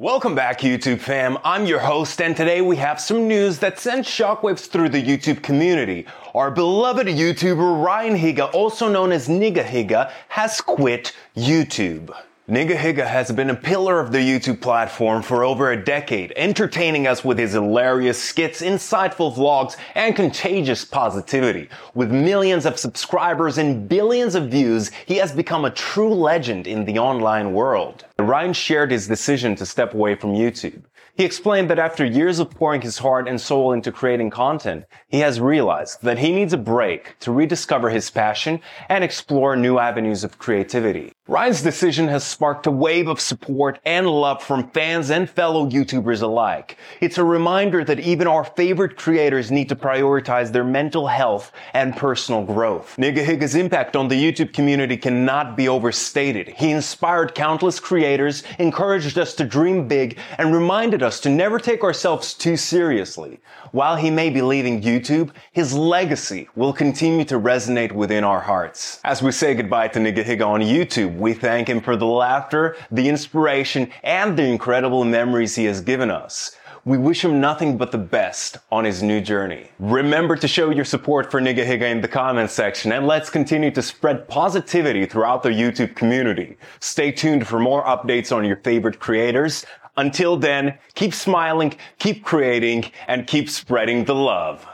Welcome back, YouTube fam. I'm your host, and today we have some news that sends shockwaves through the YouTube community. Our beloved YouTuber Ryan Higa, also known as Nigahiga, has quit YouTube. Nigahiga has been a pillar of the YouTube platform for over a decade, entertaining us with his hilarious skits, insightful vlogs, and contagious positivity. With millions of subscribers and billions of views, he has become a true legend in the online world. Ryan shared his decision to step away from YouTube. He explained that after years of pouring his heart and soul into creating content, he has realized that he needs a break to rediscover his passion and explore new avenues of creativity. Ryan's decision has sparked a wave of support and love from fans and fellow YouTubers alike. It's a reminder that even our favorite creators need to prioritize their mental health and personal growth. Nigahiga's impact on the YouTube community cannot be overstated. He inspired countless creators, encouraged us to dream big, and reminded us to never take ourselves too seriously. While he may be leaving YouTube, his legacy will continue to resonate within our hearts. As we say goodbye to Nigahiga on YouTube, we thank him for the laughter, the inspiration, and the incredible memories he has given us. We wish him nothing but the best on his new journey. Remember to show your support for Nigahiga in the comments section and let's continue to spread positivity throughout the YouTube community. Stay tuned for more updates on your favorite creators. Until then, keep smiling, keep creating, and keep spreading the love.